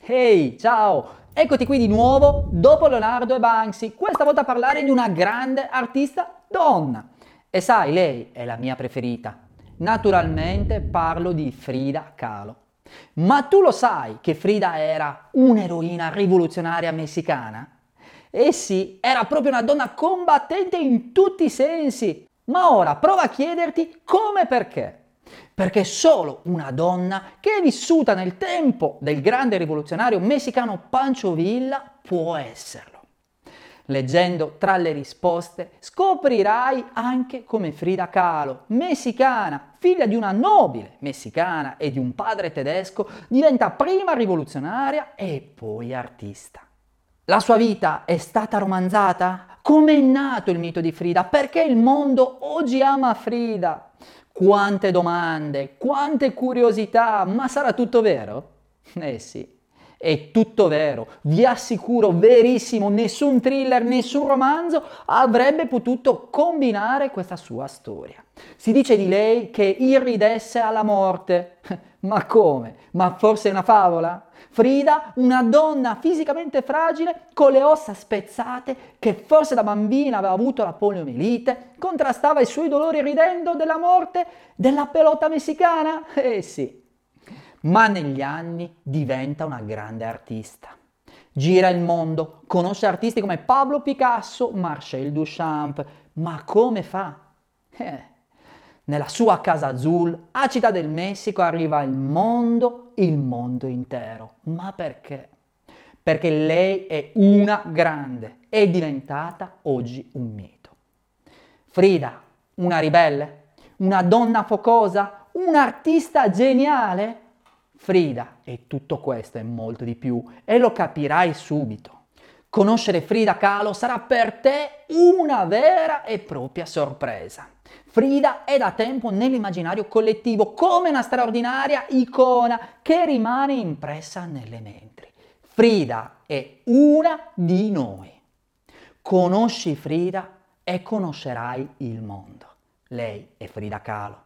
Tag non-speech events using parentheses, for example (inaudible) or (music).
Ehi, ciao! Eccoti qui di nuovo dopo Leonardo e Banksy, questa volta a parlare di una grande artista donna. E sai, lei è la mia preferita. Naturalmente parlo di Frida Kahlo. Ma tu lo sai che Frida era un'eroina rivoluzionaria messicana? Eh sì, era proprio una donna combattente in tutti i sensi. Ma ora prova a chiederti come e perché perché solo una donna che è vissuta nel tempo del grande rivoluzionario messicano Pancho Villa può esserlo. Leggendo tra le risposte scoprirai anche come Frida Kahlo, messicana, figlia di una nobile messicana e di un padre tedesco, diventa prima rivoluzionaria e poi artista. La sua vita è stata romanzata? Come è nato il mito di Frida? Perché il mondo oggi ama Frida? Quante domande, quante curiosità, ma sarà tutto vero? Eh sì, è tutto vero, vi assicuro, verissimo, nessun thriller, nessun romanzo avrebbe potuto combinare questa sua storia. Si dice di lei che irridesse alla morte. (laughs) Ma come? Ma forse è una favola? Frida, una donna fisicamente fragile, con le ossa spezzate, che forse da bambina aveva avuto la poliomielite, contrastava i suoi dolori ridendo della morte della pelota messicana? Eh sì. Ma negli anni diventa una grande artista. Gira il mondo, conosce artisti come Pablo Picasso, Marcel Duchamp. Ma come fa? Eh, nella sua casa azul a Città del Messico arriva il mondo, il mondo intero. Ma perché? Perché lei è una grande, è diventata oggi un mito. Frida, una ribelle, una donna focosa, un artista geniale? Frida è tutto questo e molto di più e lo capirai subito. Conoscere Frida Kahlo sarà per te una vera e propria sorpresa. Frida è da tempo nell'immaginario collettivo come una straordinaria icona che rimane impressa nelle menti. Frida è una di noi. Conosci Frida e conoscerai il mondo. Lei è Frida Kahlo.